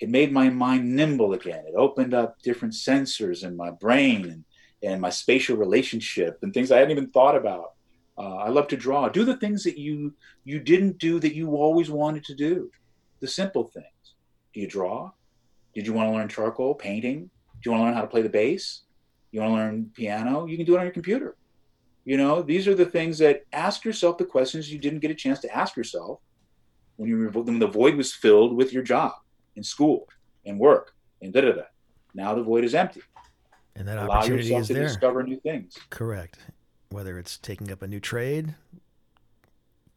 it made my mind nimble again. It opened up different sensors in my brain and, and my spatial relationship and things I hadn't even thought about. Uh, I love to draw. Do the things that you you didn't do that you always wanted to do. The simple things. Do you draw? Did you want to learn charcoal painting? Do you want to learn how to play the bass? You want to learn piano? You can do it on your computer. You know, these are the things that ask yourself the questions you didn't get a chance to ask yourself when you were, when the void was filled with your job in school and work and da da da. Now the void is empty. And that Allow opportunity yourself is to there. discover new things. Correct. Whether it's taking up a new trade,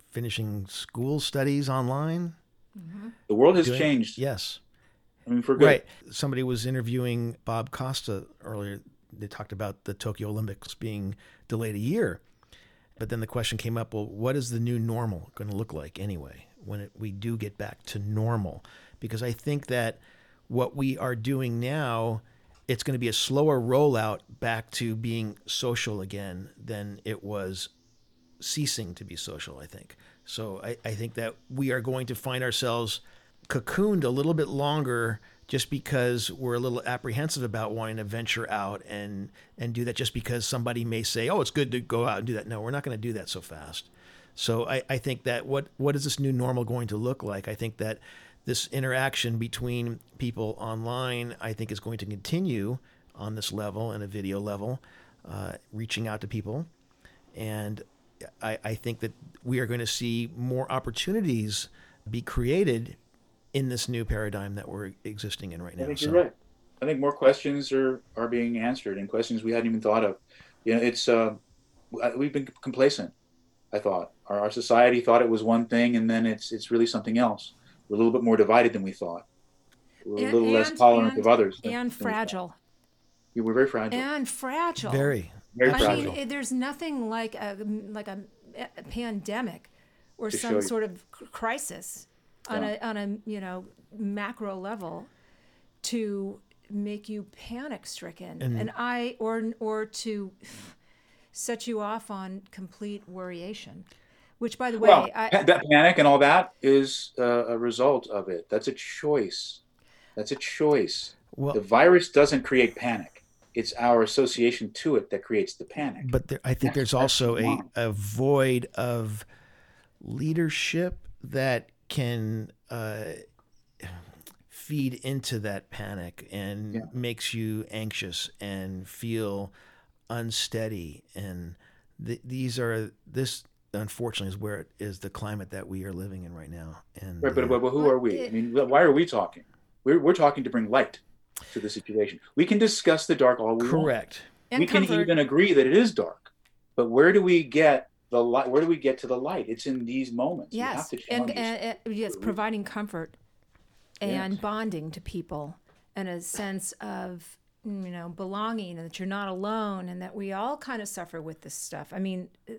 finishing school studies online. Mm-hmm. The world has doing- changed. Yes. I mean, for good. Right. Somebody was interviewing Bob Costas earlier. They talked about the Tokyo Olympics being delayed a year. But then the question came up well, what is the new normal going to look like anyway when it, we do get back to normal? Because I think that what we are doing now, it's going to be a slower rollout back to being social again than it was ceasing to be social, I think. So I, I think that we are going to find ourselves cocooned a little bit longer just because we're a little apprehensive about wanting to venture out and and do that just because somebody may say, oh, it's good to go out and do that. No, we're not going to do that so fast. So I, I think that what what is this new normal going to look like? I think that this interaction between people online, I think, is going to continue on this level and a video level. uh, reaching out to people, and I, I think that we are going to see more opportunities be created in this new paradigm that we're existing in right now. I think So- you're right. I think more questions are are being answered and questions we hadn't even thought of. You know, it's uh, we've been complacent. I thought our, our society thought it was one thing, and then it's it's really something else. We're a little bit more divided than we thought. We're a And- little less tolerant and- of others. than- and than we thought. fragile. We were very fragile. And fragile. Very. very I fragile. mean, it- there's nothing like a like a, a pandemic or To some sort of crisis on Yeah. a on a you know macro level to make you panic stricken and, I or or to set you off on complete worryation. Which, by the way, well, I, that panic and all that is uh, a result of it. That's a choice. That's a choice. Well- the virus doesn't create panic. It's our association to it that creates the panic. But there, I think there's also a, a void of leadership that can uh, feed into that panic and Yeah. makes you anxious and feel unsteady. And th- these are this unfortunately is where it is the climate that we are living in right now. And Right, but, uh, but, but who are we? I mean, why are we talking? We're, we're talking to bring light to the situation. We can discuss the dark all we want. correct. and we can even agree that it is dark. But where do we get the light? Where do we get to the light? It's in these moments. Yes, to and, and, and yes, providing comfort and Yes. bonding to people and a sense of you know belonging and that you're not alone and that we all kind of suffer with this stuff. I mean, uh,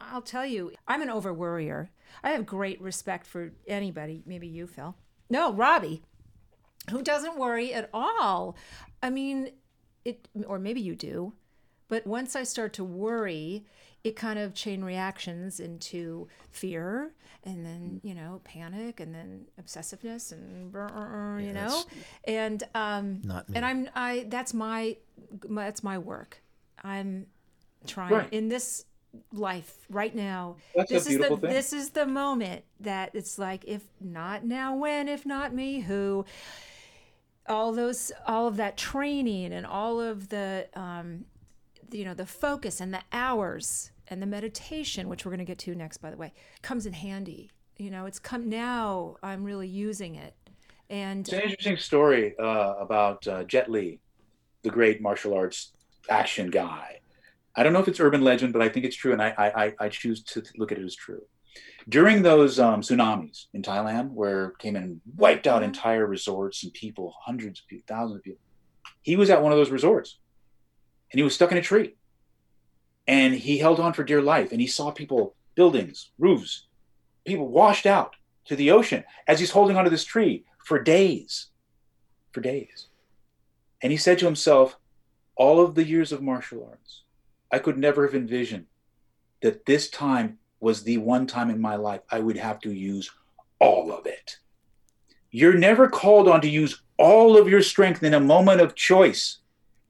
I'll tell you, I'm an over worrier. I have great respect for anybody, maybe you, Phil. No, Robby, who doesn't worry at all. I mean, it or maybe you do. But once I start to worry, it kind of chain reactions into fear and then, you know, panic and then obsessiveness and you know. And um Not me. and I'm I that's my, my that's my work. I'm trying Right. in this life right now. That's a this is the thing. this is the moment that it's like if not now when if not me who all those all of that training and all of the um, you know the focus and the hours and the meditation which we're going to get to next by the way comes in handy you know it's come now i'm really using it and It's an interesting story uh, about uh, Jet Li, the great martial arts action guy. I don't know if it's urban legend, but I think it's true, and I, I, I- choose to look at it as true. During those um, tsunamis in Thailand, where came and wiped out Mhm. entire resorts and people, hundreds of people, thousands of people, he was at one of those resorts, and he was stuck in a tree, and he held on for dear life, and he saw people, buildings, roofs, people washed out to the ocean as he's holding onto this tree for days, for days. And he said to himself, All of the years of martial arts, I could never have envisioned that this time was the one time in my life I would have to use all of it. You're never called on to use all of your strength in a moment of choice.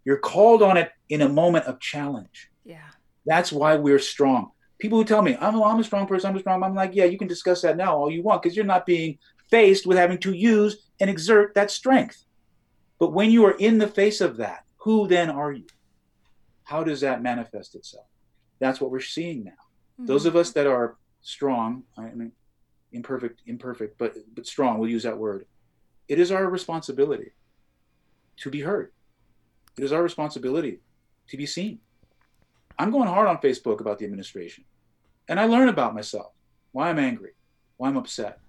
You're called on it in a moment of challenge. yeah That's why we're strong. People who tell me, I'm, I'm a strong person, I'm a strong, I'm like, yeah, you can discuss that now all you want because you're not being faced with having to use and exert that strength. But when you are in the face of that, who then are you? How does that manifest itself? That's what we're seeing now. Those mm-hmm. of us that are strong, I mean, imperfect, imperfect, but but strong, we'll use that word. It is our responsibility to be heard. It is our responsibility to be seen. I'm going hard on Facebook about the administration. And I learn about myself, why I'm angry, why I'm upset.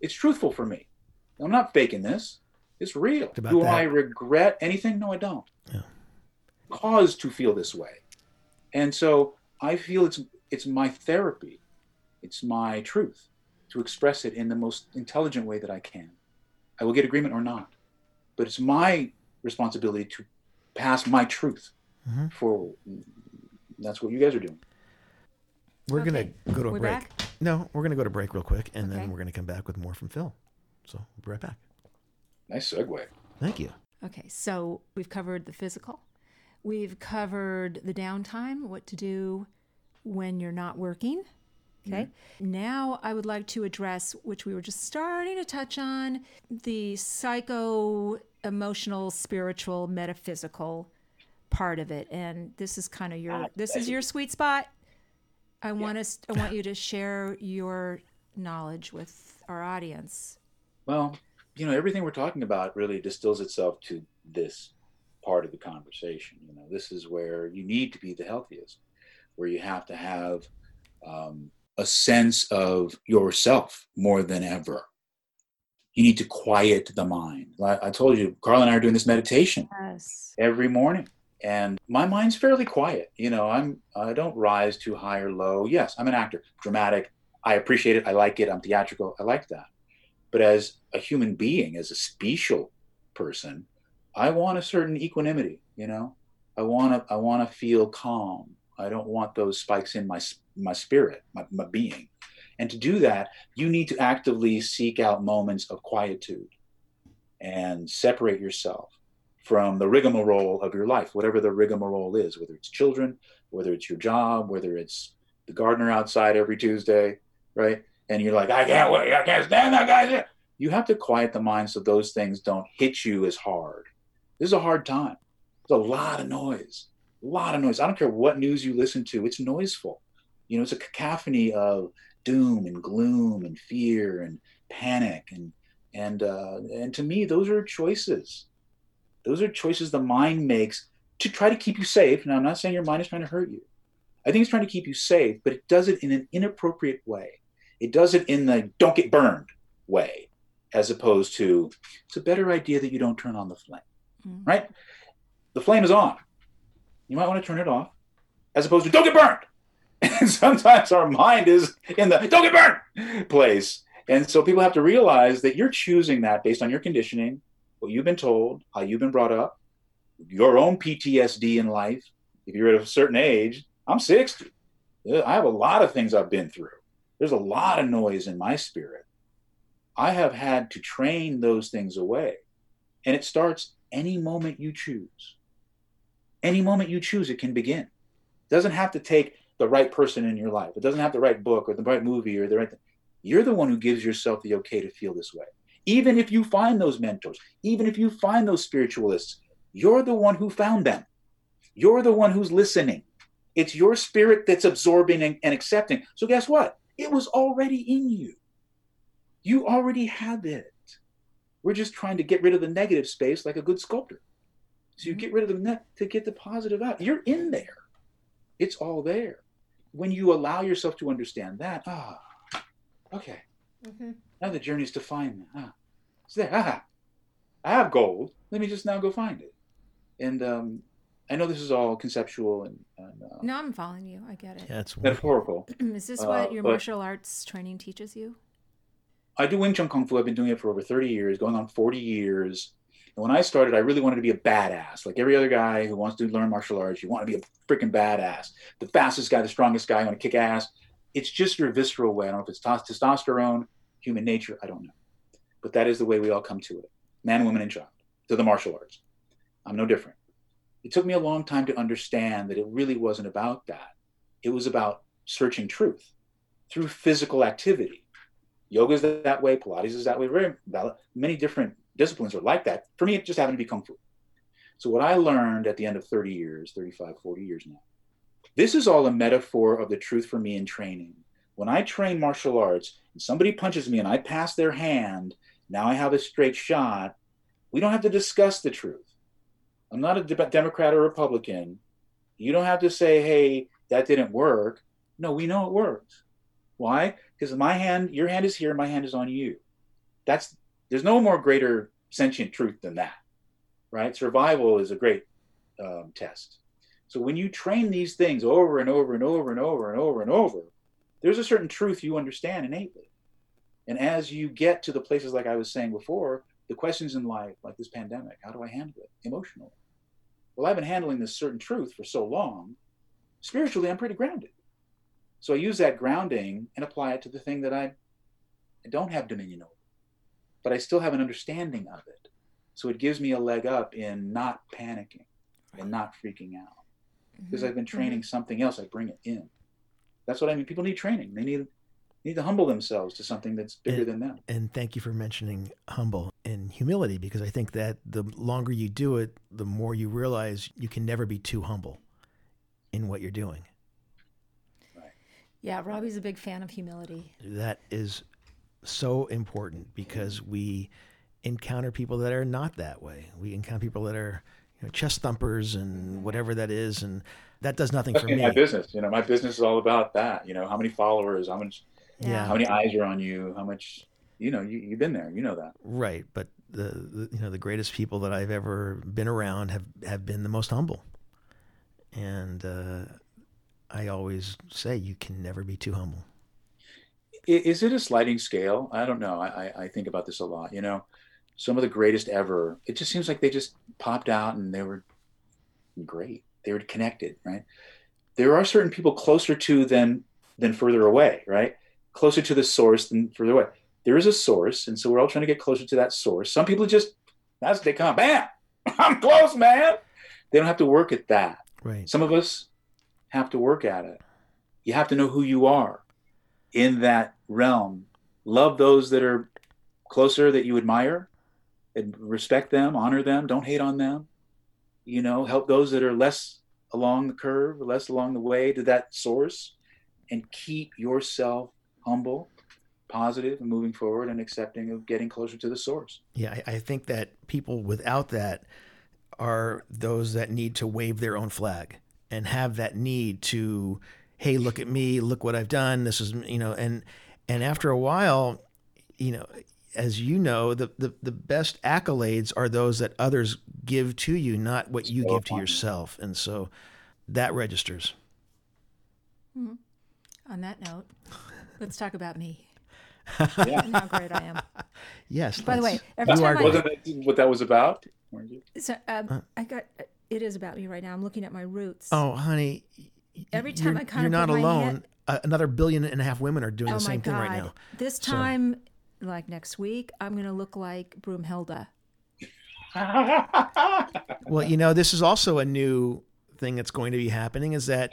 It's truthful for me. I'm not faking this. It's real. Do that. I regret anything? No, I don't. Yeah. Cause to feel this way. And so I feel it's it's my therapy. It's my truth to express it in the most intelligent way that I can. I will get agreement or not. But it's my responsibility to pass my truth Mhm. forward. That's what you guys are doing. We're Okay. gonna go to a We're break. back? No, we're gonna go to break real quick, and Okay. then we're gonna come back with more from Phil. So we'll be right back. Nice segue. Thank you. Okay, so we've covered the physical. We've covered the downtime, what to do when you're not working. Okay. Now I would like to address, which we were just starting to touch on, the psycho emotional, spiritual, metaphysical part of it, and this is kind of your Ah, this is your sweet spot. I want us I want you to share your knowledge with our audience. Well, you know, everything we're talking about really distills itself to this part of the conversation. You know, this is where you need to be the healthiest, where you have to have um, a sense of yourself more than ever. You need to quiet the mind. I, I told you, Carla and I are doing this meditation Yes. every morning and my mind's fairly quiet. You know i'm i don't rise too high or low. Yes i'm an actor. Dramatic. I appreciate it. I like it. I'm theatrical. I like that. But as a human being as a special person i want a certain equanimity you know? I want to i want to feel calm i don't want those spikes in my my spirit my, my being and to do that you need to actively seek out moments of quietude and separate yourself from the rigmarole of your life, whatever the rigmarole is, whether it's children, whether it's your job, whether it's the gardener outside every Tuesday, right? And you're like, I can't wait, I can't stand that guy. You have to quiet the mind so those things don't hit you as hard. This is a hard time. There's a lot of noise, a lot of noise. I don't care what news you listen to, it's noiseful. You know, it's a cacophony of doom and gloom and fear and panic and and uh, and to me, those are choices those are choices the mind makes to try to keep you safe. Now, I'm not saying your mind is trying to hurt you. I think it's trying to keep you safe, but it does it in an inappropriate way. It does it in the don't get burned way, as opposed to it's a better idea that you don't turn on the flame, Mm. right? The flame is on. You might want to turn it off, as opposed to don't get burned. And sometimes our mind is in the don't get burned place. And so people have to realize that you're choosing that based on your conditioning, what you've been told, how you've been brought up, your own PTSD in life. If you're at a certain age, I'm 60. I have a lot of things I've been through. There's a lot of noise in my spirit. I have had to train those things away. And it starts any moment you choose. Any moment you choose, it can begin. It doesn't have to take the right person in your life. It doesn't have the right book or the right movie or the right thing. You're the one who gives yourself the okay to feel this way even if you find those mentors, even if you find those spiritualists, you're the one who found them. You're the one who's listening. It's your spirit that's absorbing and, and accepting. So, guess what? It was already in you. You already have it. We're just trying to get rid of the negative space like a good sculptor. So, you get rid of the net to get the positive out. You're in there, it's all there. When you allow yourself to understand that, ah, okay, Mhm. now the journey is to find that. Ah, it's there. Ah, I have gold. Let me just now go find it. And um, I know this is all conceptual and, and uh, No, I'm following you. I get it. Yeah, it's metaphorical. Is this Uh, what your but- martial arts training teaches you? I do Wing Chun Kung Fu. I've been doing it for over 30 years, going on 40 years. When I started, I really wanted to be a badass. Like every other guy who wants to learn martial arts, you want to be a freaking badass. The fastest guy, the strongest guy, you want to kick ass. It's just your visceral way. I don't know if it's tos- testosterone, human nature, I don't know. But that is the way we all come to it man, woman, and child, to the martial arts. I'm no different. It took me a long time to understand that it really wasn't about that. It was about searching truth through physical activity. Yoga is that way, Pilates is that way. Very. Many different disciplines are like that. For me, it just happened to be Kung Fu. So, what I learned at the end of 30 years, 35, 40 years now, this is all a metaphor of the truth for me in training. When I train martial arts and somebody punches me and I pass their hand, now I have a straight shot. We don't have to discuss the truth. I'm not a de- Democrat or Republican. You don't have to say, hey, that didn't work. No, we know it works. Why? Because my hand, your hand is here, my hand is on you. That's there's no more greater sentient truth than that, right? Survival is a great um, test. So when you train these things over and over and over and over and over and over, there's a certain truth you understand innately. And as you get to the places like I was saying before, the questions in life, like this pandemic, how do I handle it emotionally? Well, I've been handling this certain truth for so long. Spiritually, I'm pretty grounded. So I use that grounding and apply it to the thing that I, I don't have dominion over, but I still have an understanding of it. So it gives me a leg up in not panicking and not freaking out because I've been mm-hmm. training mm-hmm. something else. I bring it in. That's what I mean. People need training. They need need to humble themselves to something that's bigger And- than them. And thank you for mentioning humble and humility because I think that the longer you do it, the more you realize you can never be too humble in what you're doing. Yeah, Robby's a big fan of humility. That is so important because we encounter people that are not that way. We encounter people that are you know, chest thumpers and whatever that is, and that does nothing for me. my business. You know, my business is all about that. You know, how many followers, how much, Yeah. how many eyes are on you, how much, you know, you, you've been there, you know that. Right, but the, the you know the greatest people that I've ever been around have have been the most humble, and uh, I always say you can never be too humble. Is it a sliding scale? I don't know. I, I, I think about this a lot. You know, some of the greatest ever, it just seems like they just popped out and they were great. They were connected, right? There are certain people closer to than than further away, right? Closer to the source than further away. There is a source, and so we're all trying to get closer to that source. Some people just that's they come, bam, I'm close, man. They don't have to work at that. Right. Some of us have to work at it. You have to know who you are in that realm. Love those that are closer that you admire and respect them, honor them, don't hate on them. You know, help those that are less along the curve, less along the way to that source, and keep yourself humble, positive, and moving forward and accepting of getting closer to the source. Yeah, I, I think that people without that are those that need to wave their own flag and have that need to, hey, look at me, look what I've done. This is you know, and and after a while, you know, as you know, the the, the best accolades are those that others give to you, not what you So give to yourself. And so that registers. On that note, let's talk about me Yeah. and how great I am. Yes. By the way, every time are I- Wasn't that what that was about? So um, I got it is about me right now. I'm looking at my roots. Oh, honey. Y- Every time you're, I kinda you're not alone. hand- Uh, another billion and a half women are doing Oh the my same thing right now. This So- time, like next week, I'm gonna look like Broomhilda. Well, you know, this is also a new thing that's going to be happening is that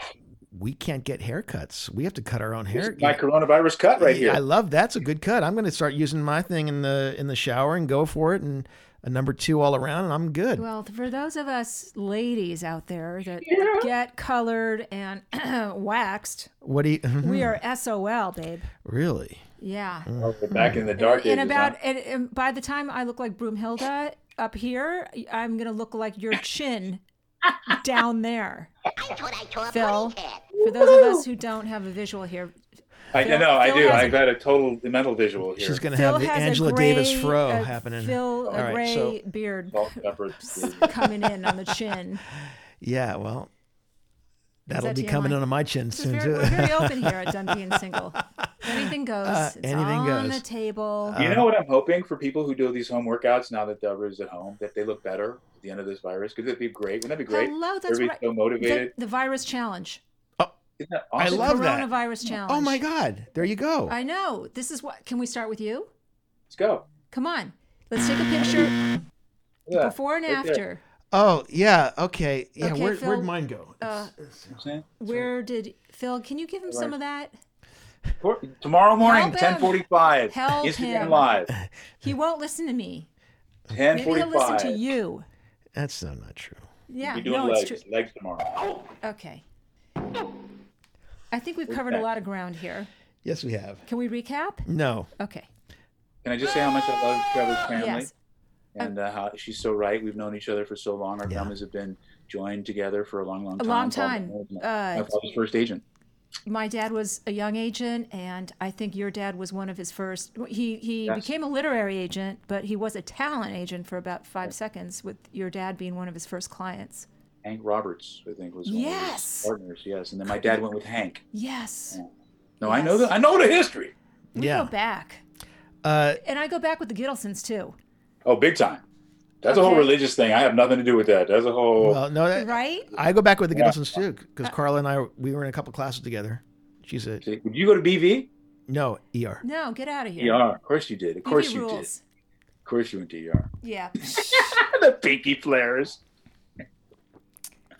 we can't get haircuts. We have to cut our own hair. Here's my coronavirus cut right here. I love that's a good cut. I'm going to start using my thing in the in the shower and go for it and a number 2 all around and I'm good. Well, for those of us ladies out there that get colored and waxed, what do you we are SOL, babe. Really? Yeah. Oh, back in the dark and ages. about huh? and, and by the time I look like Broomhilda up here, I'm gonna look like your chin down there. Phil, for those of us who don't have a visual here, I Phil- know, I Phil do. I've a- had a total mental visual here. She's going to have the Angela a gray, Davis fro uh, happening. Phil, a All right, gray so- beard coming in on the chin. Yeah, well, that'll that be TMI? coming onto my chin This soon very, too. we're very open here at Done and Single. Anything goes. Uh, it's anything on goes. the table. You know what I'm hoping for people who do these home workouts now that Deborah's at home, that they look better at the end of this virus? Could that be great? Wouldn't that be great? Hello, that's Everybody's what so the, motivated. the virus challenge. Isn't I love that. Coronavirus challenge. oh my God! There you go. I know. This is what. Can we start with you? Let's go. Come on. Let's take a picture Look before and Right there. after. oh yeah. Okay. Yeah. Okay, where, Phil, where'd mine go? Uh, You know what where did Phil? Can you give him some of that? Tomorrow morning, 10:45. Help Instagram him. live. He won't listen to me. Maybe he'll listen to 10:45. you. That's so not true. Yeah. Be doing No, legs. it's true. Legs tomorrow. Okay. I think we've covered a lot of ground here. Yes, we have. Can we recap? No. Okay. Can I just say how much I love Treva's family? Yes. And uh, how she's so right. We've known each other for so long. Our Yeah. families have been joined together for a long, long time. A long time. My Uh, father's first agent. my dad was a young agent, and I think your dad was one of his first. He he Yes. became a literary agent, but he was a talent agent for about five seconds, with your dad being one of his first clients. Hank Roberts, I think, was one of Yes. his partners. Yes, and then my dad went with Hank. Yes, No, I know that. I know the history. we Yeah. go back, Uh, and I go back with the Gittelsons too, Oh, big time. That's a whole Okay. religious thing. I have nothing to do with that. That's a whole. well, no. That, right? I go back with the Yeah. Gittelsons too, because Carla and I we were in a couple classes together. She's a See, Would you go to BV? no ER. No, get out of here. ER. Of course you did. Of BB course you rules. did. Of course you went to ER. Yeah. the pinky flares.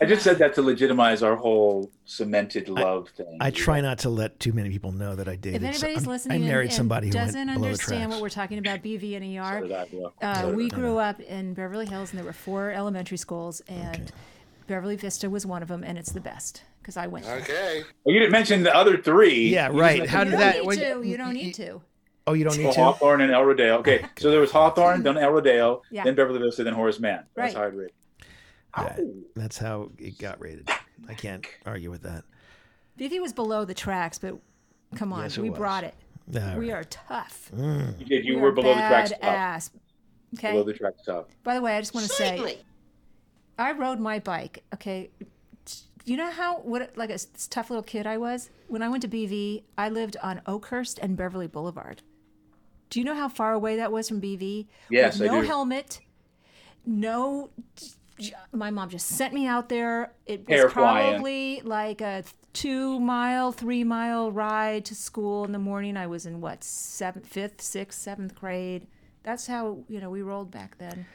I just said that to legitimize our whole cemented love thing. I try not to let too many people know that I dated. If anybody's I'm- listening I and- married and somebody who doesn't went below the understand what we're talking about, BV and ER, So I. Uh, So we I. grew up in Beverly Hills, and there were four elementary schools, and Beverly Vista was one of them, and it's the best because I went. there. Okay. Well, you didn't mention the other three. Yeah, right. How did that? need when- to. You don't need to. Oh, you don't need Well, to. Hawthorne and El Rodeo. Okay, so there was Hawthorne, then El Rodeo, Yeah. then Beverly Vista, then Horace Mann. That's Right. how I'd rate. Yeah, that's how it got rated. I can't argue with that. BV was below the tracks, but come on, Yes, it we was. brought it. All We right. are tough. Mm. You did. You we were are below the track stop. badass. Okay. Below the track stop. By the way, I just want to say, I rode my bike. Okay, you know how what like a s- tough little kid I was when I went to BV. I lived on Oakhurst and Beverly Boulevard. Do you know how far away that was from BV? Yes, With I no do. helmet, no. My mom just sent me out there. It was Hair flying. probably like a two mile, three mile ride to school in the morning. I was in what seventh, fifth, sixth, seventh grade. That's how you know we rolled back then.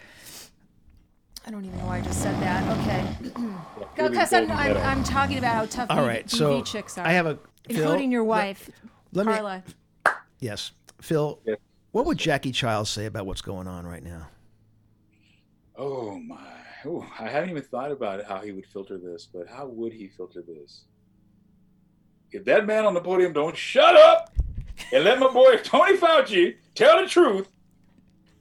I don't even know why I just said that. Okay, Really because I'm, I'm. I'm talking about how tough All BV, right. So chicks are. I have a Phil, including your wife, let me- Carla. Yes, Phil. Yeah. What would Jackie Chiles say about what's going on right now? Oh my! Oh, I haven't even thought about how he would filter this, but how would he filter this? If that man on the podium don't shut up and let my boy Tony Fauci tell the truth,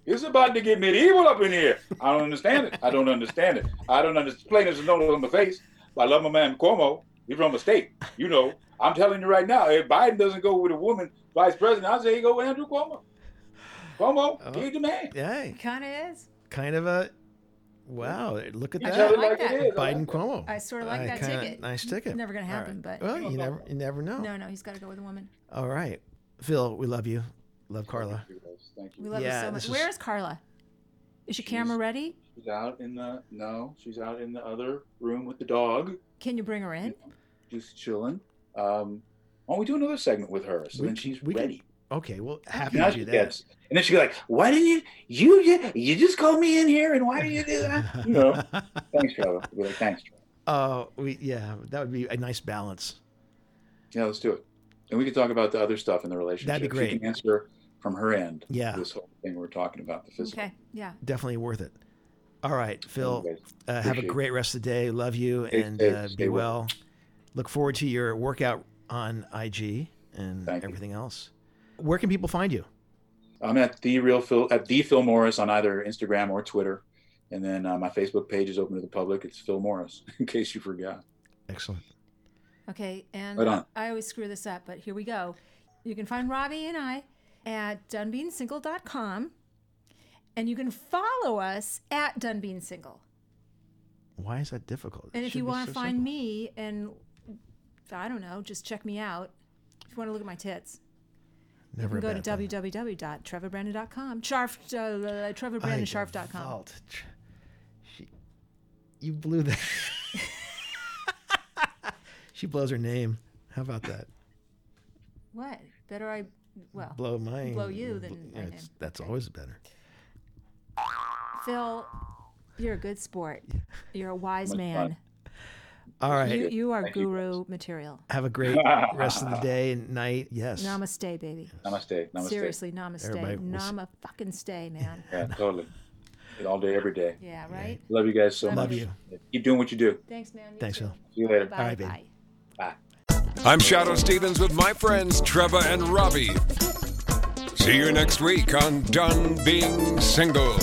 it's about to get medieval up in here. I don't understand it. I don't understand it. I don't understand. Plain as a note on my face. I love my man Cuomo. He's from a state. You know, I'm telling you right now, if Biden doesn't go with a woman vice president, I'll say he go with Andrew Cuomo. Cuomo, oh. he's the man. Hey, Kind of is. kind of a wow. Look at that. like like that. Biden Cuomo. I sorta like I that kinda- ticket. Nice ticket. Never gonna All happen, but- well, you never, you never know. No, no, he's got to go with a woman. All right, Phil, we love you. Love Carla. Thank you. We you. love Yeah, you so much. is- Where is Carla? Is your camera ready? She's out in the no. She's out in the other room with the dog, Can you bring her in? just chilling. Um, why don't we do another segment with her? So We then she's we can- ready. Okay, well, happy Now to do that. gets, and then she'd be like, "Why didn't you? You ju- you just called me in here, and why did you do that?" You know. Thanks, Treva. We'll be like, "Thanks, Treva." Oh, we yeah, that would be a nice balance. Yeah, let's do it. And we can talk about the other stuff in the relationship. That'd be She great. can answer from her end. Yeah. This whole thing we're talking about, the physical. Okay. Yeah. Definitely worth it. All right, Phil. Anyways, Uh, have a great rest of the day. Love you Stay and safe, uh, stay be well. well. Look forward to your workout on IG and Thank you. everything else. Where can people find you? I'm at the real Phil at the Phil Morris on either Instagram or Twitter, and then uh, my Facebook page is open to the public. It's Phil Morris, in case you forgot. Excellent. Okay. And Right. I always screw this up, but here we go. You can find Robby and I at donebeingsingle.com, and you can follow us at donebeingsingle. Why is that difficult? It And if you want to so find simple. me and I don't know, just check me out. If you want to look at my tits, Never you can go to bad thing. www.trevabrandon.com. Sharf, uh, trevabrandonsharf.com. Vault. She, you blew that. she blows her name. How about that? What? Better I, well, Blow mine. Blow you, then Yeah, my it's- name. that's always better. Phil, you're a good sport. You're a wise Much man. Fun. All right. You, you are Thank you, guru material. Have a great rest of the day and night. Yes. Namaste, baby. Namaste. Namaste. Seriously, namaste. Everybody Nama fucking stay, man. Yeah, totally. All day, every day. Yeah, right? Love you guys so Love much. you. Keep doing what you do. Thanks, man. You Thanks, too. Phil. See you later. Bye, All right, baby. bye. Bye. I'm Shadoe Stevens with my friends Treva and Robby. See you next week on Done Being Single.